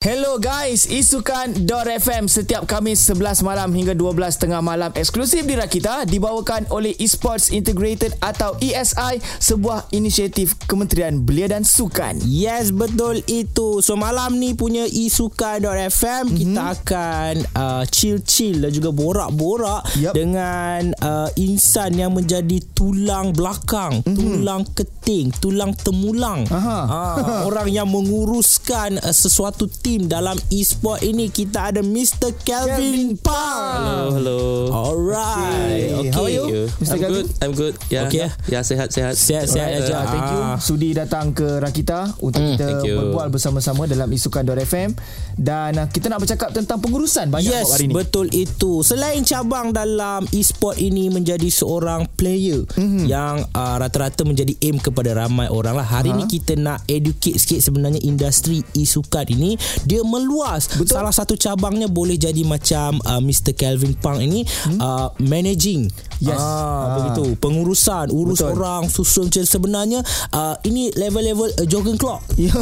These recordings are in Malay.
Hello guys, isukan.fm setiap Khamis 11 malam hingga 12 tengah malam eksklusif di Rakita dibawakan oleh Esports Integrated atau ESI, sebuah inisiatif Kementerian Belia dan Sukan. Yes, betul itu. So malam ni punya isukan.fm mm-hmm. kita akan uh, chill-chill dan juga borak-borak Yup. dengan uh, insan yang menjadi tulang belakang, mm-hmm. tulang keting, tulang temulang. Aha. Ah, orang yang menguruskan uh, sesuatu tim dalam e-sport ini kita ada Mr. Kelvin Pang. Hello, hello. Alright. Okay. Okay. How are you? Mr. I'm Gavin? good. I'm good. Yeah. Okay. Yeah, sehat, sehat. Sihat-sihat Alright, aja. uh, thank you Ah. sudi datang ke Rakita untuk Hmm, kita berbual bersama-sama dalam isukan.fm dan uh, kita nak bercakap tentang pengurusan banyak yes, hari ni. betul itu. Selain cabang dalam e-sport ini menjadi seorang player mm-hmm. yang uh, rata-rata menjadi aim kepada ramai orang lah. Hari Ha. ni kita nak educate sikit sebenarnya industri e-sukan ini dia meluas. Betul. Salah satu cabangnya boleh jadi macam uh, Mr. Kelvin Pang ini hmm? uh, managing. Yes. Ah, Ah. begitu. Pengurusan, urus Betul. orang, susun macam sebenarnya uh, ini level-level uh, jogging clock. Ya.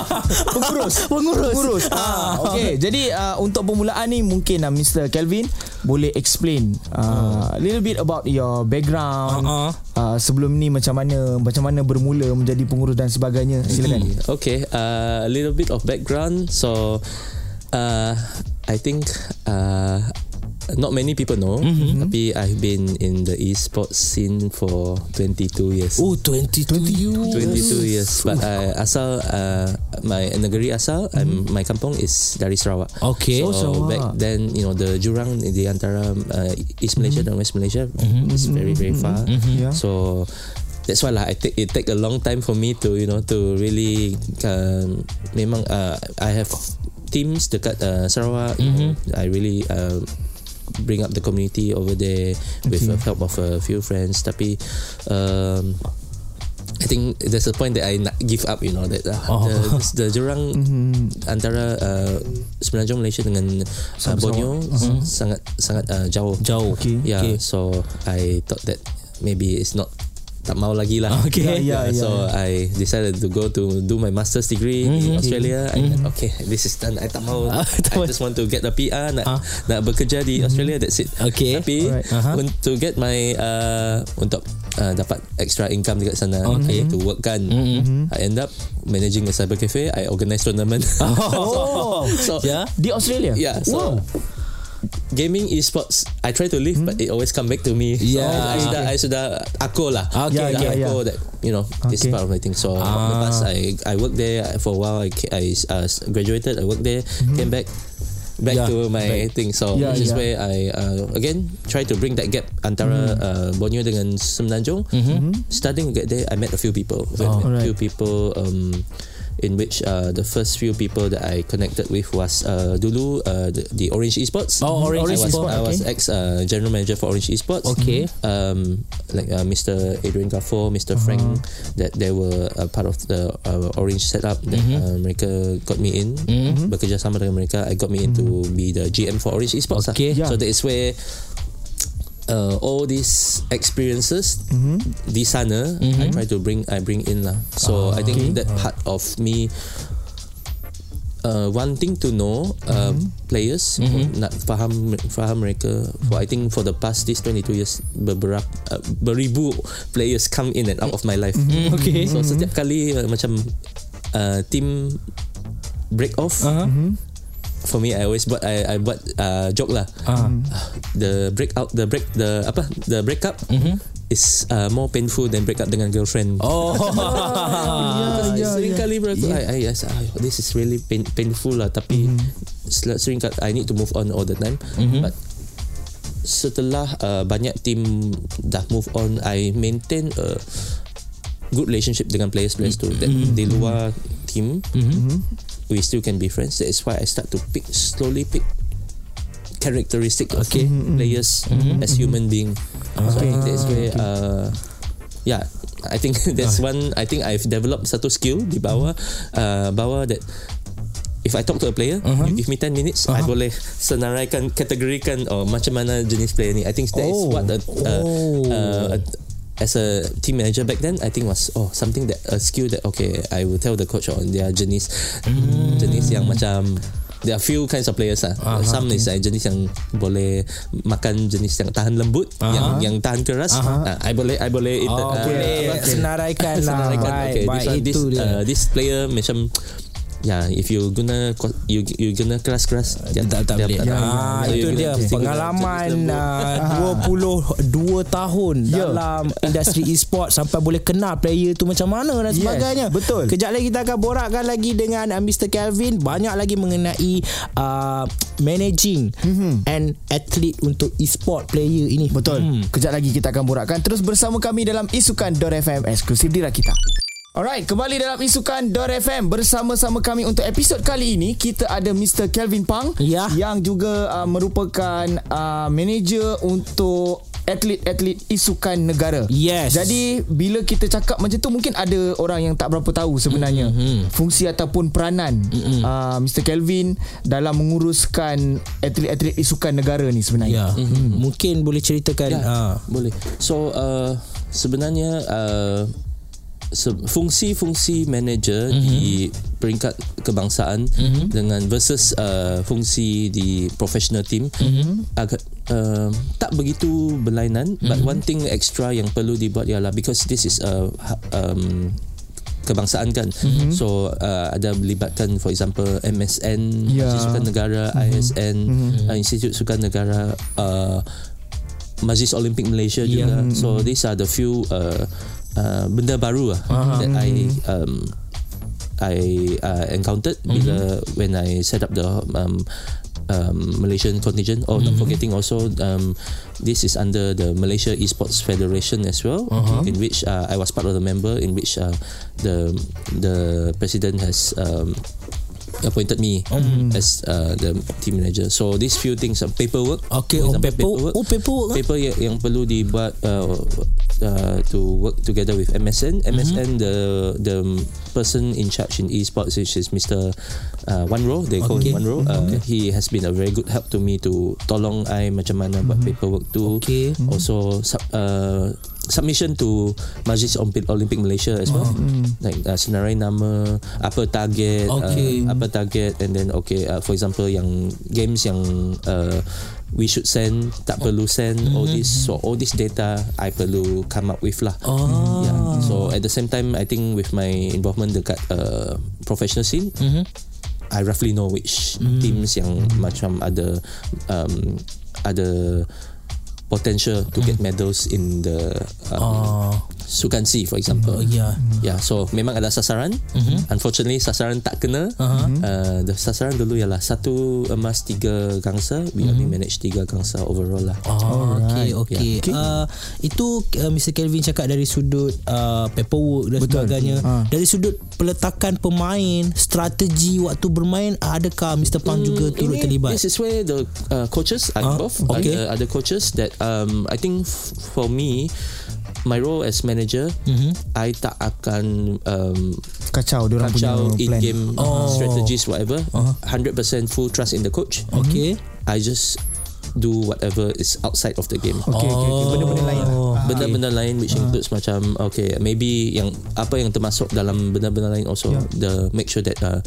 Pengurus. Pengurus. Pengurus. Ah, okay. Jadi uh, untuk permulaan ni mungkin uh, Mr. Kelvin boleh explain uh, a little bit about your background. Ah, ah. Uh, sebelum ni macam mana macam mana bermula menjadi pengurus dan sebagainya. Silakan. Okay. Uh, a little bit of background. So, uh, I think uh, not many people know. Mm-hmm. Tapi I've been in the esports scene for 22 years. Oh, 22 22 years. But uh, asal uh, my negeri asal, I'm, my kampung is dari Sarawak. Okay. So Oh, Sarawak. back then, you know, the jurang di antara uh, East Malaysia dan West Malaysia is very very far. Yeah. So that's why lah. I take it take a long time for me to you know to really um, memang uh, I have teams dekat uh, Sarawak. Know, I really uh, bring up the community over there with the help of a few friends. Tapi um, I think there's a point that I nak give up, you know, that uh, Oh. the, the jurang antara uh, Semenanjung Malaysia dengan uh, Borneo Uh-huh. sangat sangat uh, jauh. Jauh. Okay. Yeah, Okay. so I thought that maybe it's not tak mau lagi lah. Okay. Yeah, yeah, so I decided to go to do my master's degree in Australia. I okay, this is done. I tak mau. Ah, I just want to get a PR, nak Ah. nak bekerja di Australia. That's it. Okay. Tapi Alright. Aha. untuk get my uh, untuk uh, dapat extra income dekat sana, Okay. I need to work kan. I end up managing a cyber cafe. I organize tournament. Oh. so Yeah. Di Australia. yeah, so Wow. Gaming esports I try to leave but it always come back to me. So Yeah. I sudah I sudah aku lah. Okay, Dah okay. aku that you know this Okay. part of my thing. So Ah. lepas I I worked there for a while. I I uh, graduated. I worked there. Came back. Back Yeah, to my thing. So Yeah, which is yeah. where I uh, again try to bring that gap antara uh, Borneo dengan Semenanjung. Starting to get there, I met a few people. Oh. met a few people. Um, in which uh, the first few people that I connected with was uh, dulu uh, the, the Orange Esports. Oh, Orange I was, Esports, I was okay. ex uh, general manager for Orange Esports. Okay. Um, like uh, Mr. Adrian Gaffo, Mr. Frank, that they were a part of the uh, Orange setup that uh, mereka got me in. Bekerja sama dengan mereka, I got me in to be the GM for Orange Esports. lah. Okay. Yeah. So that is where uh, all these experiences di sana I try to bring I bring in lah. So I think that part of me uh, wanting to know uh, players nak faham faham mereka. For I think for the past these 22 years beberapa uh, beribu players come in and out of my life. Okay. So setiap kali uh, macam uh, team break off Uh-huh. For me I always buat I I buat uh, joke lah. Ah. The break out the break the apa the breakup is uh, more painful than break up dengan girlfriend. Oh. Because yeah, sering yeah. kali bro, I, I, I, say, "Ah, this is really pain, painful lah. Tapi sel- sering kali I need to move on all the time. But setelah uh, banyak team dah move on, I maintain a good relationship dengan players-players tu. That di luar team, we still can be friends. That is why I start to pick slowly pick characteristic of Okay. players as human being. So I think that's where uh, yeah, I think that's one. I think I've developed satu skill di bawah uh, bawah that if I talk to a player, Uh-huh. you give me 10 minutes, I boleh senaraikan, kategorikan oh macam mana jenis player ni. I think that is Oh. what a, uh, Oh. uh, a, as a team manager back then, I think was oh something that a skill that okay, I will tell the coach on their jenis Hmm. jenis yang macam There are few kinds of players lah. Aha, Some is uh, jenis yang boleh makan jenis yang tahan lembut, yang yang tahan keras. Uh, I boleh I boleh Oh, uh, boleh apa- senaraikan lah. senaraikan. Okay, baik this, one, this, uh, this player macam Yeah, if you guna you you guna keras-keras, dia tak tak dia boleh. tak- Ah, So, you itu dia pengalaman uh, 22 tahun Ya. dalam industri e-sport sampai boleh kenal player tu macam mana dan Yes, sebagainya. betul. Kejap lagi kita akan borakkan lagi dengan uh, Mr. Kelvin banyak lagi mengenai uh, managing and athlete untuk e-sport player ini. Betul. Hmm. Kejap lagi kita akan borakkan terus bersama kami dalam Isukan.fm eksklusif di Rakita. Alright, kembali dalam Isukan FM bersama-sama kami untuk episod kali ini kita ada Mr. Kelvin Pang Ya. yang juga uh, merupakan uh, manager untuk atlet-atlet isukan negara. Yes. Jadi bila kita cakap macam tu mungkin ada orang yang tak berapa tahu sebenarnya mm-hmm. fungsi ataupun peranan mm-hmm. uh, Mr. Kelvin dalam menguruskan atlet-atlet isukan negara ni sebenarnya. Ya. Mm-hmm. Mungkin boleh ceritakan Ya, uh, boleh. So uh, sebenarnya uh, fungsi-fungsi manager mm-hmm. di peringkat kebangsaan mm-hmm. dengan versus uh, fungsi di professional team mm-hmm. agak uh, tak begitu berlainan mm-hmm. but one thing extra yang perlu dibuat ialah because this is a um, kebangsaan kan mm-hmm. so uh, ada melibatkan for example MSN Ya. Majlis Sukan Negara mm-hmm. ISN mm-hmm. Uh, Institut Sukan Negara uh, Majlis Olimpik Malaysia Ya. juga so these are the few uh, uh, benda baru lah that I um, I uh, encountered bila when I set up the um, um, Malaysian contingent. Oh, not forgetting also um, this is under the Malaysia Esports Federation as well, in which uh, I was part of the member, in which uh, the the president has. Um, appointed me as uh, the team manager so these few things are paperwork Okay, oh, paper- oh, paperwork, ah? paper yang, yang perlu dibuat uh, uh, to work together with MSN. MSN the the person in charge in esports which is Mr. Uh, One Row. They call Okay. him One Row. Uh, He has been a very good help to me to tolong I macam mana buat paperwork tu. Okay. Also sub, uh, submission to Majlis Olympic, Olympic Malaysia as well. Like uh, senarai nama, apa target, Okay. uh, apa target and then okay uh, for example yang games yang uh, we should send tak perlu send all this so all this data I perlu come up with lah. Oh. yeah. So at the same time I think with my involvement dekat uh, professional scene I roughly know which teams yang macam ada um, ada potential to get medals in the um, uh, Sukan C for example ya. Yeah, so memang ada sasaran. Mhm. Unfortunately, sasaran tak kena. Uh-huh. Uh, the sasaran dulu ialah satu emas tiga gangsa. We only manage tiga gangsa overall lah. Oh, Alright. okey. Yeah. Uh, itu uh, Mr Kelvin cakap dari sudut uh, paperwork dan Betul. sebagainya. Ha. Dari sudut peletakan pemain, strategi waktu bermain adakah Mr Pang juga turut Ini- terlibat? This is where the uh, coaches are Ah, involved. okay. Ada, ada coaches that um, I think for me, my role as manager, Mhm. I tak akan um, Kacau dia orang punya in plan. game Oh. strategies whatever. Uh-huh. 100% full trust in the coach. Okey. I just do whatever is outside of the game. Okey okey okey benda-benda lain lah. Oh. Ah. benda-benda lain which includes macam okay maybe yang apa yang termasuk dalam benda-benda lain also Yeah. the make sure that uh,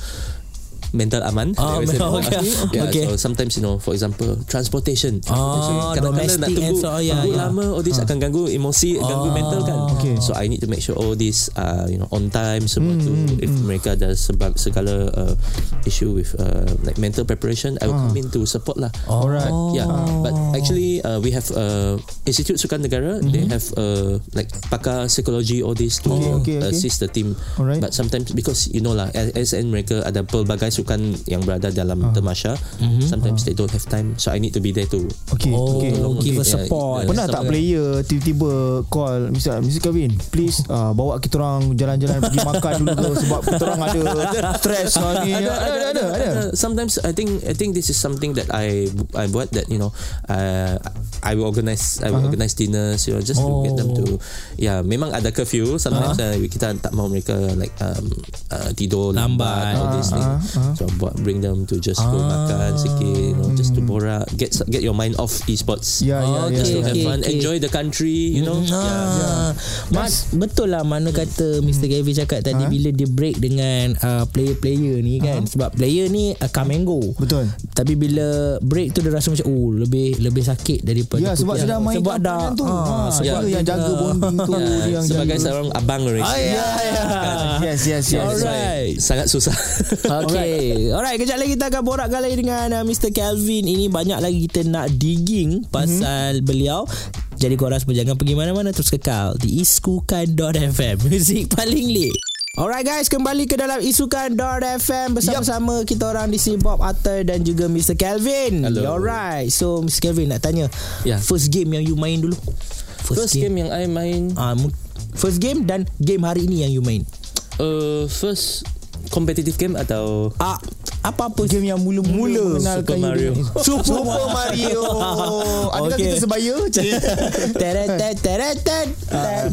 mental aman Ah, mental- before. okay. yeah, Okay. so sometimes you know for example transportation Ah, Kadang-kadang domestic and so- yeah, tunggu yeah. lama all this akan ganggu emosi ganggu Ah, mental kan okay. so I need to make sure all this uh, you know on time semua Hmm, tu if mereka ada sebab segala uh, issue with uh, like mental preparation I will come in to support lah Alright. Yeah, but actually uh, we have uh, Institute Sukan Negara. They have uh, like pakar psikologi all this to Oh, okay, okay. assist the team. Alright. But sometimes because you know lah, SN mereka ada pelbagai sukan yang berada dalam Ah. temasha. Sometimes they don't have time, so I need to be there to. Okey Oh, okey. give a Yeah, support. yeah. Pernah tak player tiba-tiba call Mr. Mr. Kevin please uh, bawa kita orang jalan-jalan pergi makan dulu ke sebab kita orang ada stress hari ni. Ada ada ada. ada. Uh, sometimes I think I think this is something that I I buat that you know uh, I will organize I will Uh-huh. organize dinners you know just to get them to yeah memang ada curfew sometimes uh, kita tak mau mereka like um, uh, tidur lambat, Lambat. all these Uh-huh, things uh-huh. So buat bring them to just go makan sikit, you know, just to borak, get get your mind off esports. Ya, ya, ya. Just to have Okay, fun, okay. enjoy the country, you know. Ah, Yeah. Mas, betul lah mana kata Mr. Kevin cakap tadi Ha? bila dia break dengan uh, player-player ni kan sebab player ni uh, come and go. Betul. Tapi bila break tu dia rasa macam oh lebih lebih sakit daripada Ya sebab sedang main sebab dah tu. ah, Ha, sebab dia yang jaga bonding tu Yeah, dia yang sebagai jaga. seorang abang already. Ah, ya, ya. Yes, yes, yes. That's why Alright. Sangat susah. Okay Alright kejap lagi kita akan borak kali dengan uh, Mr. Kelvin Ini banyak lagi kita nak digging Pasal beliau Jadi korang semua jangan pergi mana-mana Terus kekal Di iskukan.fm Muzik paling lit Alright guys, kembali ke dalam isukan.fm bersama-sama yep. kita orang di sini Bob Atter dan juga Mr. Kelvin. Hello. Alright. So Mr. Kelvin nak tanya. Yeah. First game yang you main dulu. First game yang I main, Ah, mu- first game dan game hari ini yang you main. uh, first competitive game atau Ah, apa-apa Game yang mula-mula Super Mario. Super Mario. Adakah Okay. kita sebaya? teret teret teret teret.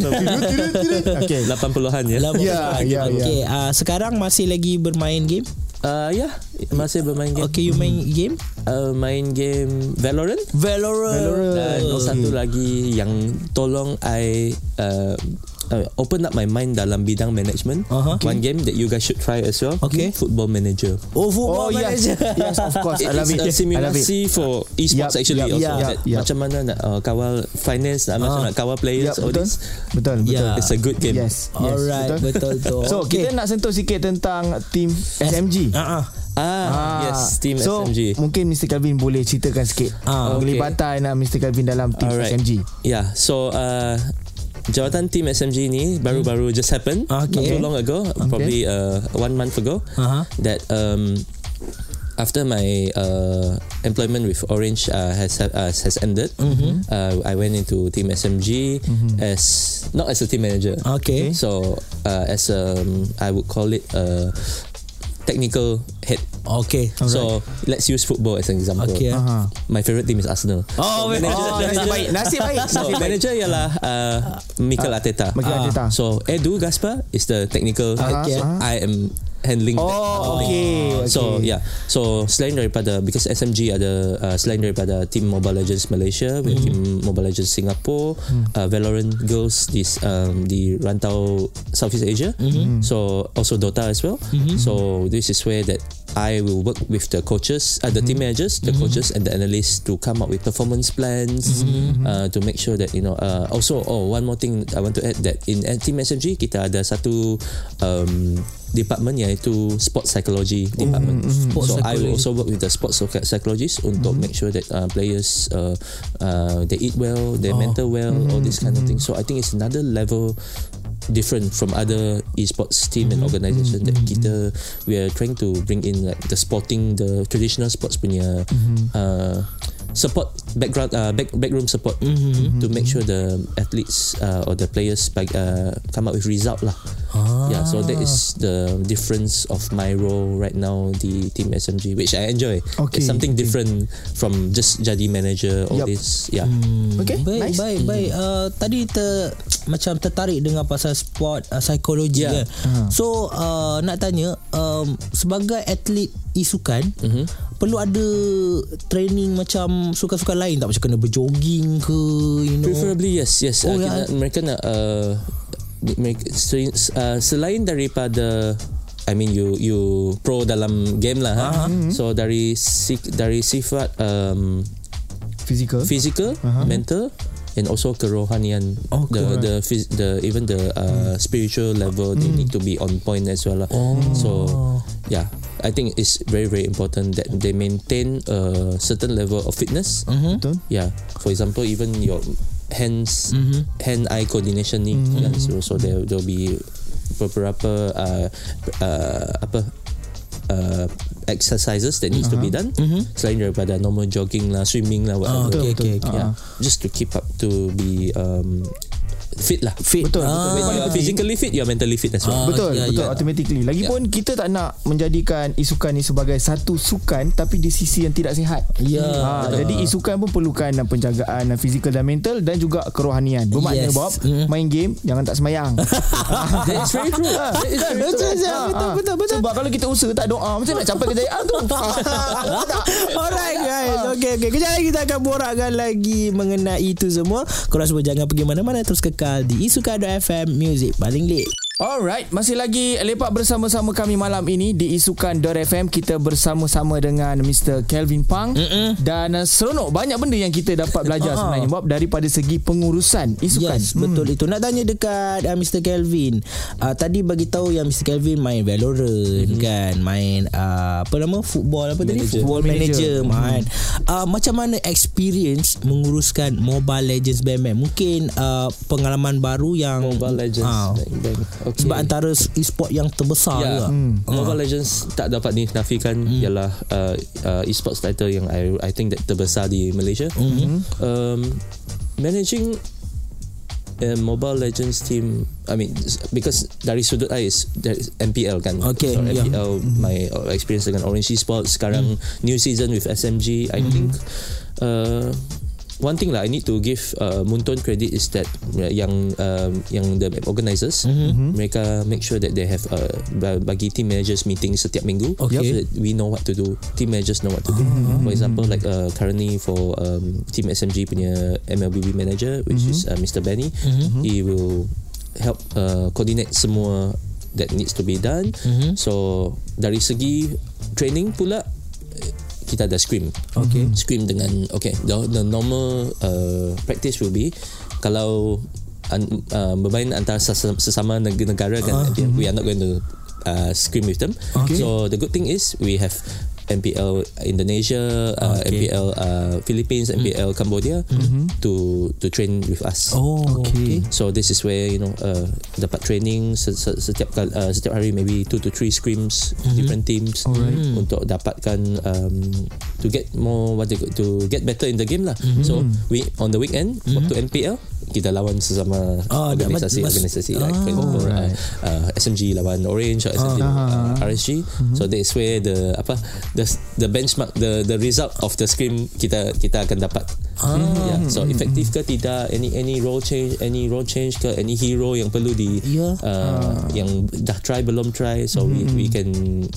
Okay. 80-an ya. Ya, ya, Okay, uh, sekarang masih lagi bermain game? Uh, ya, masih bermain game. Okay, you main game? Uh, main game Valorant. Valorant. Dan Oh, satu lagi yang tolong I uh, uh, open up my mind dalam bidang management. Uh-huh. One game that you guys should try as well. Okay. Football Manager. Oh, football Oh yes. manager. Yes, of course. I It love is it. a I love it. simulasi for esports Yup, actually also. yup, That yup. Macam mana nak uh, kawal finance, nak macam Ah. nak kawal players, all betul. this. Betul, betul. Ya. It's a good game. Yes. yes, Alright, betul tu. So, Okay. kita nak sentuh sikit tentang team SMG. Ah, ah. Ah, yes, Team so, SMG. mungkin Mr. Calvin boleh ceritakan sikit Ah, penglibatan uh, Mr. Calvin dalam team Alright. SMG. Yeah, so uh, jawatan team SMG ni baru-baru just happened Hmm. Okay. not too long ago, probably uh, one month ago. Aha. That um, after my uh, employment with Orange uh, has uh, has ended, Mm-hmm. uh, I went into team SMG as not as a team manager. Okay. So uh, as um, I would call it a technical head. Okay. So let's use football as an example. Okay. Aha. My favorite team is Arsenal. Oh, manager, Oh, nasib baik. Nasib baik. So Nasib baik. manager ialah uh, Mikel Arteta. Mikel. Arteta. So Edu Gaspar is the technical head. Okay. I am handling. Oh, okay. So yeah, so selain daripada because SMG ada uh, selain daripada Team Mobile Legends Malaysia, we have Team Mobile Legends Singapore, uh, Valorant Girls this um, di rantau Southeast Asia. So also Dota as well. So this is where that I will work with the coaches, uh, the team managers, the coaches, and the analysts to come up with performance plans uh, to make sure that you know. Uh, also, oh, one more thing I want to add that in Team SMG kita ada satu um, department iaitu sports psychology department. Sports so I will psychology. also work with the sports psych- psychologists untuk make sure that uh, players uh, uh, they eat well, they mental well, all this kind of thing. So I think it's another level different from other esports team and organisation that kita we are trying to bring in like the sporting the traditional sports punya uh, support background uh, back backroom support to make sure the athletes uh, or the players back, uh, come up with result lah. Yeah, so that is the difference of my role right now the team SMG which I enjoy. Okay, It's something okay. different from just jadi manager all Yup. this. Yeah. Okay, Baik, nice. baik, baik. Uh, tadi ter, macam tertarik dengan pasal sport uh, psikologi Ya. kan. So uh, nak tanya um, sebagai atlet isukan Mhm. perlu ada training macam sukan-sukan lain tak macam kena berjogging ke you know. Preferably yes, yes. Oh, uh, ya. kita, mereka nak uh, uh, selain daripada I mean you you pro dalam game lah ha. So dari dari sifat um, Physical. physical, mental and also kerohanian Oh, the the the even the uh, spiritual level they need to be on point as well lah. So yeah, I think it's very very important that they maintain a certain level of fitness. Betul. Yeah. For example, even your hands, hand-eye coordination ni kan. So, so there there'll be beberapa uh, uh, apa uh, exercises that needs to be done. Selain daripada normal jogging lah, swimming lah, Ah, whatever. okay, Betul, okay, betul. okay. Yeah. Just to keep up to be um, fit lah. Fit. Betul, Ah. betul. When you are physically fit, you are mentally fit as well. Ah, Betul, ya, betul ya. automatically. Lagipun kita tak nak menjadikan isukan ni sebagai satu sukan tapi di sisi yang tidak sihat. Ya, Ha, betul. jadi isukan pun perlukan penjagaan fizikal dan mental dan juga kerohanian. Bermakna Yes. Bob, Mm. main game jangan tak semayang. That is very true. Ah, That is kan? very true. betul, betul, betul. Sebab kalau kita usaha tak doa, macam nak capai kejayaan tu. Alright guys Okay okay Kejap lagi kita akan borakkan lagi Mengenai itu semua Korang semua jangan pergi mana-mana Terus kekal di Isuka.FM Music. Paling lit Alright, masih lagi lepak bersama-sama kami malam ini di Isukan FM. Kita bersama-sama dengan Mr. Kelvin Pang Mm-mm. dan uh, seronok banyak benda yang kita dapat belajar Ah. sebenarnya Bob daripada segi pengurusan isukan. Yes betul itu Nak tanya dekat uh, Mr. Kelvin uh, Tadi bagi tahu yang Mr. Kelvin main Valorant mm-hmm. kan Main uh, Apa nama Football apa tadi Manager. Football Manager. Manager kan uh, Macam mana experience Menguruskan Mobile Legends BMM Mungkin uh, Pengalaman baru yang Mobile Legends. Ah. Okay. Sebab antara e-sport yang terbesar Ya, juga. hmm. Mobile Legends tak dapat dinafikan Hmm. ialah uh, uh, e-sports title yang I I think that terbesar di Malaysia. Hmm. Um, managing a Mobile Legends team, I mean because dari sudut I is there is MPL kan. Okay, so, yeah. Hmm. MPL my experience dengan Orange Esports sekarang new season with SMG. I think uh, one thing lah I need to give uh, Munton credit is that uh, yang um, yang the organisers Mm-hmm. mereka make sure that they have uh, ba- bagi team managers meeting setiap minggu Okay. so that we know what to do team managers know what to do Mm-hmm. for example like uh, currently for um, team SMG punya MLBB manager which is uh, Mr. Benny Mm-hmm. he will help uh, coordinate semua that needs to be done Mm-hmm. so dari segi training pula kita ada scrim. Okay. Scrim dengan okay the, the normal uh, practice will be kalau an, uh, bermain antara sesama, sesama neg- negara kan uh, we are not going to uh, scrim with them. Okay. So the good thing is we have MPL Indonesia, uh, Okay. MPL uh, Philippines, MPL Cambodia to to train with us. Oh, okay. So this is where you know uh, dapat training se- se- setiap uh, setiap hari maybe two to three scrims different teams untuk dapatkan um, to get more what they to get better in the game lah. So we on the weekend waktu MPL kita lawan sesama Ah, dah organisasi mas- organisasi ah, like for example uh, uh, SMG lawan Orange or SMG uh, RSG. So that's where the apa the the benchmark the the result of the scrim kita kita akan dapat. Yeah. So efektif ke tidak any any role change any role change ke any hero yang perlu di Ya. uh, yang dah try belum try so we we can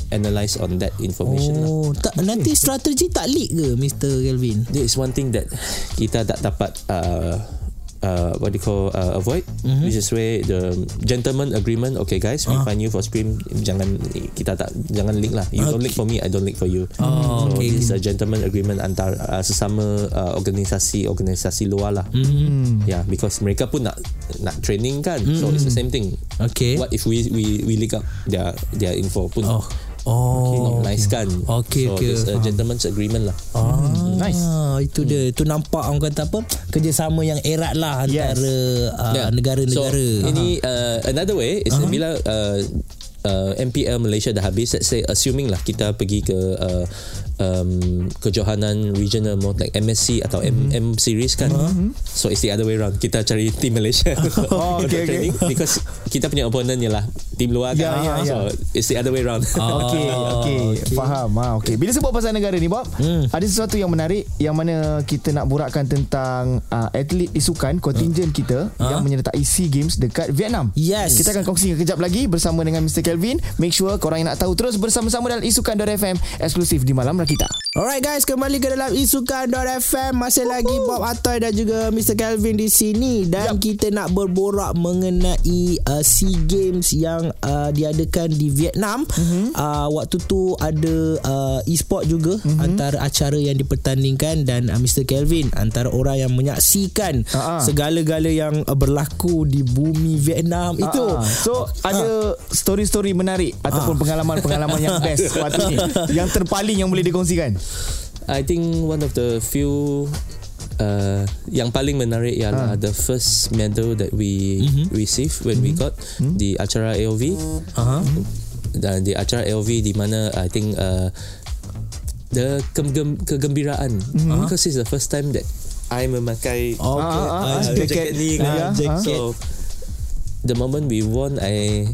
analyze on that information lah. Oh, tak, nanti strategi tak leak ke Mr. Kelvin? This is one thing that kita tak dapat uh, uh, what do you call uh, avoid Mhm. which is where the gentleman agreement okay guys we Ah. find you for scream jangan kita tak jangan link lah you don't link for me I don't link for you Oh, so okay. this is a gentleman agreement antara uh, sesama uh, organisasi organisasi luar lah Hmm. yeah because mereka pun nak nak training kan so it's the same thing Okay. what if we we we leak up their their info pun Oh. Oh. not nice kan Okay, so okay. it's a gentleman's agreement lah Ah, Nice. Itu dia. Itu nampak orang kata apa? Kerjasama yang erat lah Yes. antara uh, Yeah. negara-negara. So ini uh, another way is uh-huh. bila uh, uh, MPL Malaysia dah habis let's say assuming lah kita pergi ke uh, um, kejohanan regional mode like MSC atau M, M series kan uh-huh. so it's the other way around kita cari team Malaysia Oh, okay, okay. because kita punya opponent ialah team luar kan Ya, ya, so ya. it's the other way around Okey, Oh, okey, okey. faham. Ha, okey. Bila sebut pasal negara ni, Bob, Hmm. ada sesuatu yang menarik yang mana kita nak borakkan tentang uh, atlet isukan kontingen kita yang menyertai SEA Games dekat Vietnam. Yes. Kita akan kongsi kejap lagi bersama dengan Mr. Kelvin. Make sure korang yang nak tahu terus bersama-sama dalam Isukan.fm eksklusif di Malam Rakita. Alright guys, kembali ke dalam Isukan.fm Masih lagi Bob Atoy dan juga Mr. Kelvin di sini Dan Yup. kita nak berborak mengenai uh, SEA Games yang uh, diadakan di Vietnam Mhm. uh, Waktu tu ada uh, e-sport juga Antara acara yang dipertandingkan Dan uh, Mr. Kelvin Antara orang yang menyaksikan ah. Segala-gala yang uh, berlaku di bumi Vietnam Itu Ah, so ada story-story menarik ataupun pengalaman-pengalaman yang best waktu ni yang terpaling yang boleh dikongsikan. I think one of the few uh, yang paling menarik ialah Ah. the first medal that we receive when we got di acara AOV uh-huh. dan di acara AOV di mana I think uh, the kegem- kegembiraan because it's the first time that I memakai Okay. Ah, ah, Ah, ah, jacket, jacket. ni kan. ya, jacket. So the moment we won, I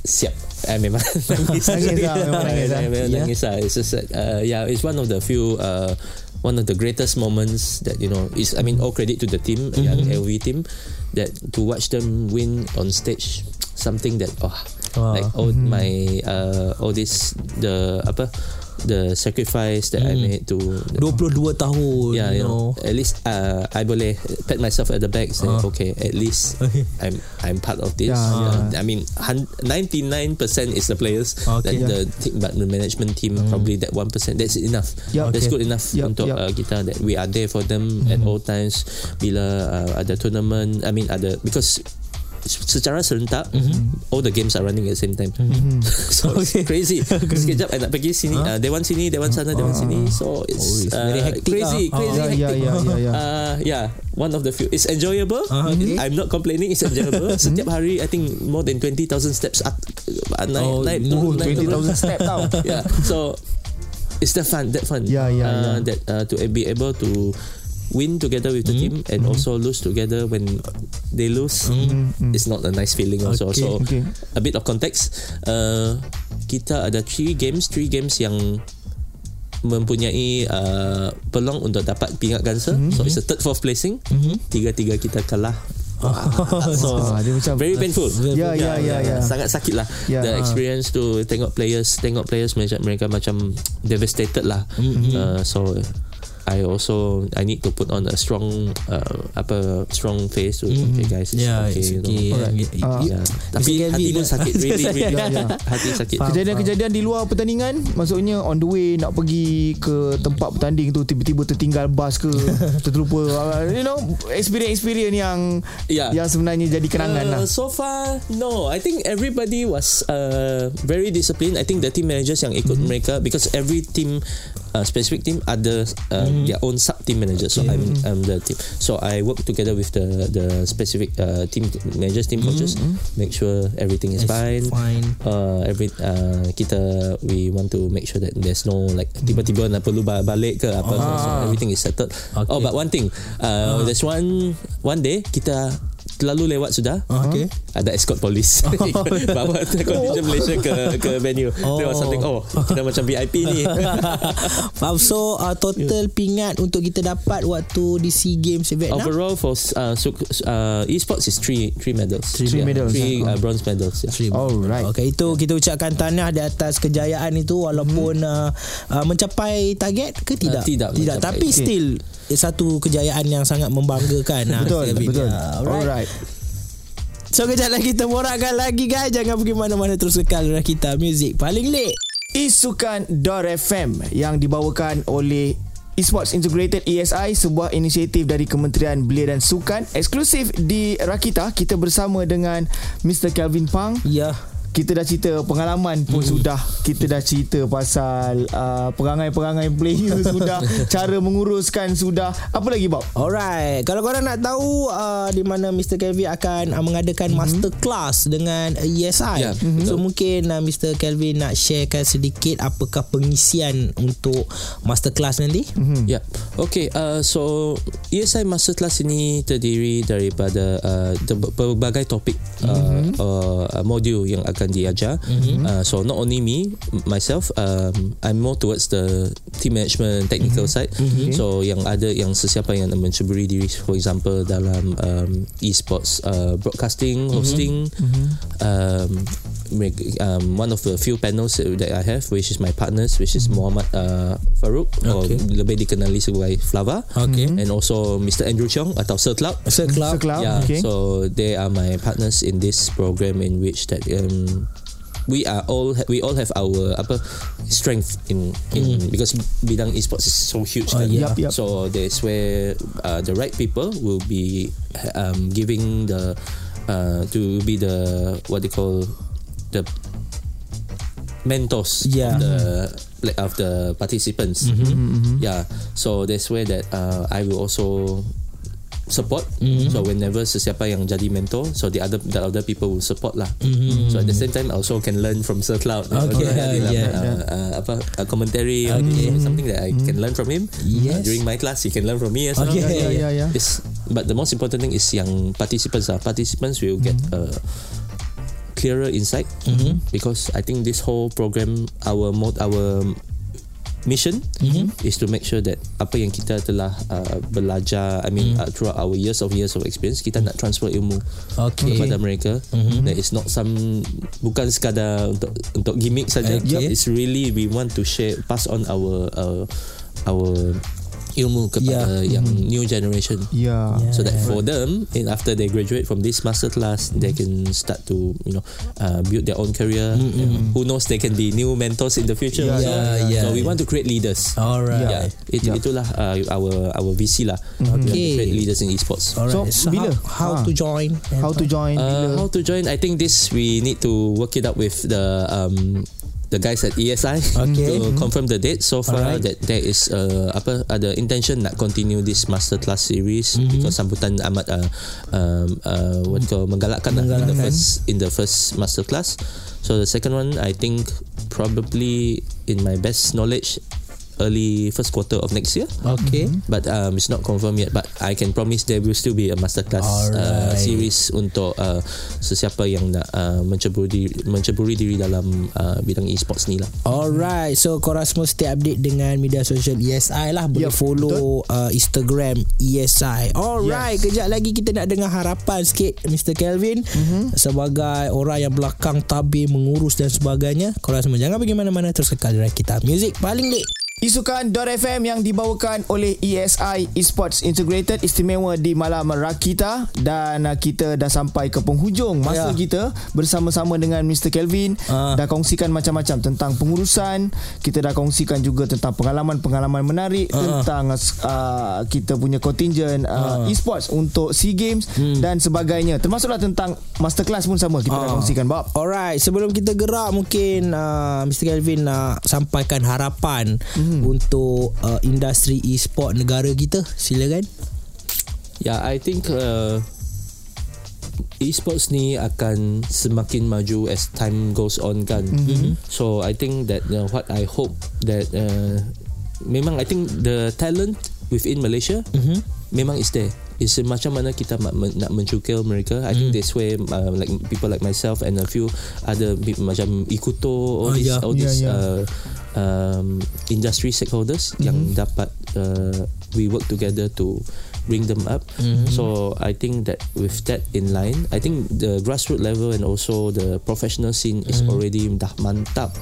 siap. I memang nangis. Nangis lah, memang nangis lah. Memang nangis lah. It's just that, uh, yeah, it's one of the few. Uh, one of the greatest moments that you know is I mean all credit to the team Mm-hmm. young LV team that to watch them win on stage something that oh Wow. like all Mm-hmm. my uh, all this the apa the sacrifice that I made to 22 tahun yeah, you know. know, at least uh, I boleh pat myself at the back say Ah. okay at least. I'm I'm part of this. Yeah, Uh, yeah. I mean, ninety nine percent is the players, Okay. that the team, but the management team probably that one percent. That's enough. That's Okay. good enough Yup, untuk yup. Uh, kita that we are there for them at all times. Bila uh, ada tournament, I mean ada because secara serentak all the games are running at the same time so Okay. it's crazy sekejap I nak pergi sini uh, they want sini they want sana they want sini so it's, Oh, uh, very hectic crazy lah. crazy ya, hectic ya, ya, ya. Uh, yeah, one of the few. It's enjoyable. Ah, okay. I'm not complaining. It's enjoyable. Setiap hari, I think more than 20,000 steps up, uh, naik, Oh, naik, naik, turun. 20,000 step tau. Yeah, so it's that fun, that fun. Yeah, yeah, uh, yeah. That uh, to be able to win together with the team and also lose together when they lose. It's not a nice feeling also. Okay, So okay. a bit of context. Uh, kita ada three games, three games yang mempunyai uh, peluang untuk dapat pingat ganser. So it's a third fourth placing. Tiga-tiga kita kalah. so Ah, dia macam very painful. Ya, ya, ya, ya. Sangat sakit lah. Ya, The experience to tengok players, tengok players mereka, mereka macam devastated lah. Uh, so I also I need to put on a strong uh, apa strong face to okay guys it's Yeah, okay, it's you know. okay. Alright. Yeah. Ah. Yeah. Tapi hati pun lah. sakit really really Ya, ya. hati sakit. Kejadian-kejadian di luar pertandingan Maksudnya on the way Nak pergi ke tempat bertanding tu Tiba-tiba tertinggal bas ke Terlupa uh, You know Experience-experience yang Yeah. Yang sebenarnya jadi kenangan Uh, lah So far, no. I think everybody was uh, very disciplined. I think the team managers yang ikut Mm-hmm. mereka because every team, uh, specific team, ada uh, Mm-hmm. their own sub team managers. So I'm, I'm the team. So I work together with the the specific uh, team managers, team coaches, make sure everything is It's fine. fine. Uh, every uh, kita we want to make sure that there's no like tiba-tiba nak perlu ba- balik ke apa so, so everything is settled. Okay. Oh but one thing, uh, there's one one day kita terlalu lewat sudah. Okay. Ada escort polis Bawa contingent Malaysia ke ke venue There was Oh. something Oh kita macam VIP ni Faham So uh, total pingat Untuk kita dapat Waktu di SEA Games Vietnam Overall for uh, so, uh, esports is three three medals Three medals, Three yeah. uh, bronze medals yeah. Three. Alright. Okay itu kita ucapkan tahniah di atas kejayaan itu walaupun uh, uh, mencapai target ke tidak? Uh, tidak Tidak. mencapai. Tapi Okay. still satu kejayaan yang sangat membanggakan. Ah, Betul. Betul Ah, Alright. Alright So kejap lagi kita borakkan lagi guys. Jangan pergi mana-mana terus kekal dengan kita Music paling lit. Isukan.fm Yang dibawakan oleh Esports Integrated ESI sebuah inisiatif dari Kementerian Belia dan Sukan eksklusif di Rakita kita bersama dengan Mr Kelvin Pang Ya. Kita dah cerita pengalaman pun hmm. sudah kita dah cerita pasal uh, perangai-perangai player sudah cara menguruskan sudah apa lagi Bob Alright, kalau korang nak tahu uh, di mana Mr. Kelvin akan uh, mengadakan mm-hmm. masterclass dengan ESI. Ya, mm-hmm. So mungkin uh, Mr. Kelvin nak sharekan sedikit apakah pengisian untuk masterclass nanti? Hmm. Ya, okay. Uh, so ESI Masterclass ini terdiri daripada uh, pelbagai topik uh, Mhm. uh, modul yang akan diajar. Mhm. Uh, so not only me, myself, um, I'm more towards the team management technical Mhm. side. So yang ada yang sesiapa yang mencuburi diri, for example dalam um, esports uh, broadcasting, Mhm. hosting. Um, make- um, one of the few panels that I have, which is my partners, which is Muhammad uh, Farouk, or Okay. lebih dikenali sebagai Flava. Okay. And also Mr. Andrew Chong atau Sir Cloud. Sir Club. Sekelab Yeah, okay. so they are my partners in this program in which that um, we are all we all have our apa strength in in because bidang esports is so huge. Kan. yeah. Yup, yup. So that's where uh, the right people will be um, giving the uh, to be the what they call the mentors Yeah. of the like of the participants. Mm-hmm, Yeah. So that's where that uh, I will also support. So whenever sesiapa yang jadi mentor, so the other the other people will support lah. So at the same time, also can learn from Sir Cloud. Okay, Jadi lah, yeah. uh, uh, apa uh, commentary or something that I can learn from him. Yes. During my class, he can learn from me as well. Okay. Yeah, yeah, yeah. It's, but the most important thing is yang participants are participants will get a clearer insight because I think this whole program our mod our mission is to make sure that apa yang kita telah uh, belajar I mean uh, throughout our years of years of experience kita nak transfer ilmu Okay. kepada mereka. That is not some bukan sekadar untuk untuk gimmick saja. Okay. it's really we want to share pass on our uh, our ilmu kepada yang new generation Yeah. so that for them and after they graduate from this master class they can start to you know uh, build their own career Yeah. who knows they can be new mentors in the future Yeah, also. yeah, yeah. so we want to create leaders Alright. yeah, it, Yeah. itulah uh, our our VC lah We want to Okay. create leaders in esports Alright. So, bila? how, how Ah. to join? How to join? Uh, how to join? I think this we need to work it out with the um, the guys at ESI Okay. to confirm the date. So far Alright. that there is uh, apa ada intention nak continue this masterclass series because sambutan amat uh, um, uh, what call menggalakkan, lah in the Menggalakkan. first in the first masterclass. So the second one I think probably in my best knowledge early first quarter of next year. Okay. But um, it's not confirmed yet. But I can promise there will still be a masterclass uh, Alright. series untuk uh, sesiapa yang nak uh, menceburi diri, menceburi diri dalam uh, bidang e-sports ni lah. Alright, so korang semua stay update dengan media sosial ESI lah. Boleh Yup, follow uh, Instagram ESI. Alright, Yes. kejap lagi kita nak dengar harapan sikit Mr. Kelvin mm-hmm. sebagai orang yang belakang tabir mengurus dan sebagainya. Korang semua jangan pergi mana-mana terus kekal kita. Music paling lit. Isukan.fm yang dibawakan oleh ESI Esports Integrated istimewa di malam Rakita dan uh, kita dah sampai ke penghujung masa Ya. kita bersama-sama dengan Mr. Kelvin Ah. dah kongsikan macam-macam tentang pengurusan kita dah kongsikan juga tentang pengalaman-pengalaman menarik Ah. tentang uh, kita punya contingent uh, esports untuk SEA Games Hmm. dan sebagainya termasuklah tentang masterclass pun sama kita dah Ah. kongsikan Bob Alright, sebelum kita gerak mungkin uh, Mr. Kelvin nak sampaikan harapan mm. untuk uh, industri e-sport negara kita. Silakan. Yeah, I think uh, e-sports ni akan semakin maju as time goes on kan. Mm-hmm. So I think that uh, what I hope that uh, memang I think the talent within Malaysia mm-hmm. memang is there. Is macam mana kita nak mencukil mereka. I think this way uh, like people like myself and a few other people macam Ikuto all Oh, these yeah. all Yeah, these yeah. uh, um, industry stakeholders yang dapat uh, we work together to bring them up. So I think that with that in line, I think the grassroots level and also the professional scene is already dah mantap.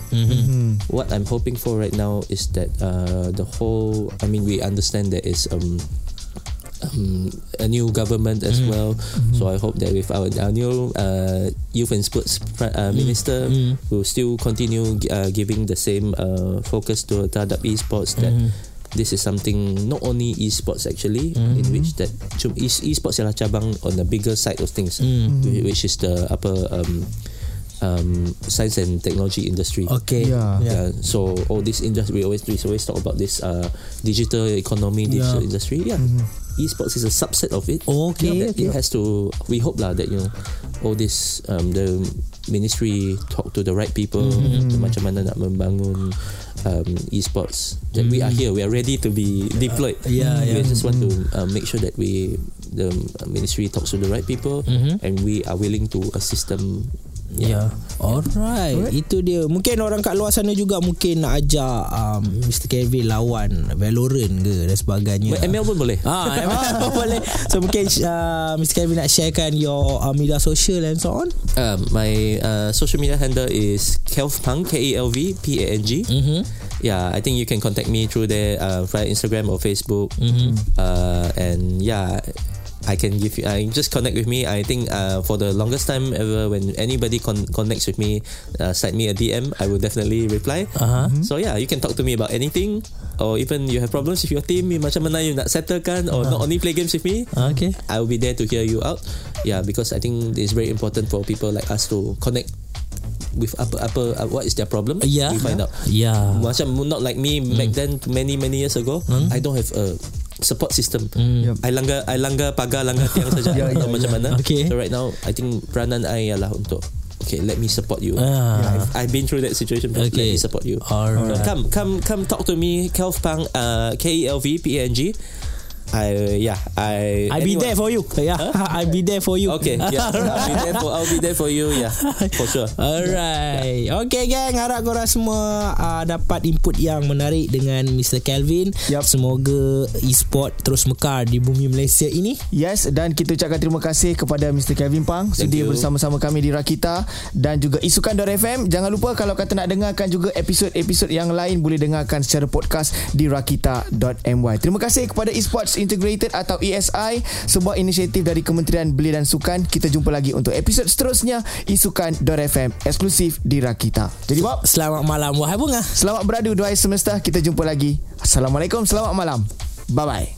What I'm hoping for right now is that uh, the whole, I mean, we understand there is um, um, a new government as well. So I hope that with our, our new uh, youth and sports pri- uh, minister, we'll still continue uh, giving the same uh, focus to terhadap esports. That this is something not only esports actually, in which that e- esports ialah cabang on the bigger side of things, whi- which is the upper. um, um, science and technology industry. Okay. Yeah. Yeah. So all this industry we always we always talk about this uh, digital economy, digital Yeah. industry. Yeah. Esports is a subset of it. Okay, That okay. It has to. We hope lah that you know all this um, the ministry talk to the right people. to Macam mana nak membangun um, esports. That we are here. We are ready to be deployed. Yeah, We yeah. just want to uh, make sure that we the ministry talks to the right people and we are willing to assist them. Ya. Yeah. Alright. Alright. Itu dia. Mungkin orang kat luar sana juga mungkin nak ajak um, Mr. Kevin lawan Valorant ke dan sebagainya. ML pun boleh. Ah, ML boleh. So mungkin uh, Mr. Kevin nak sharekan your uh, media social and so on. Um, my uh, social media handle is Kelvpang K E L V P A N G. Mm-hmm. Yeah, I think you can contact me through there uh, via Instagram or Facebook. Uh, and yeah, I can give you. I just connect with me. I think uh, for the longest time ever, when anybody con- connects with me, uh, send me a DM. I will definitely reply. Uh-huh. So yeah, you can talk to me about anything, or even you have problems with your team. Macam mana you nak settlekan, or not only play games with me. Okay. I will be there to hear you out. Yeah, because I think it's very important for people like us to connect with apa apa uh, what is their problem. Yeah. we find out. Yeah. Macam not like me back then many many years ago. I don't have a support system. Yup. I langgar I langgar pagar langgar tiang saja Ya, ya, atau macam mana. Okay. So right now I think peranan I ialah untuk okay let me support you. Ah. I've, I've been through that situation. But Okay. Let me support you. Alright. So come come come talk to me Kelv Pang uh, K E L V P A N G. I yeah I I be anyone- there for you. Yeah, I be there for you. Okay, yeah. I'll be there for I'll be there for you. Yeah, for sure. Alright Okay gang Harap korang semua uh, Dapat input yang menarik Dengan Mr. Kelvin Yup. Semoga e-sport Terus mekar Di bumi Malaysia ini Yes dan kita ucapkan terima kasih kepada Mr. Kevin Pang sudi bersama-sama kami di Rakita dan juga isukan.fm. Jangan lupa kalau kata nak dengarkan juga episod-episod yang lain boleh dengarkan secara podcast di rakita.my. Terima kasih kepada Esports Integrated atau ESI, sebuah inisiatif dari Kementerian Belia dan Sukan. Kita jumpa lagi untuk episod seterusnya isukan.fm eksklusif di Rakita. Jadi Bob, Selamat malam Wahai bunga selamat beradu duai semesta. Kita jumpa lagi. Assalamualaikum, selamat malam. Bye bye.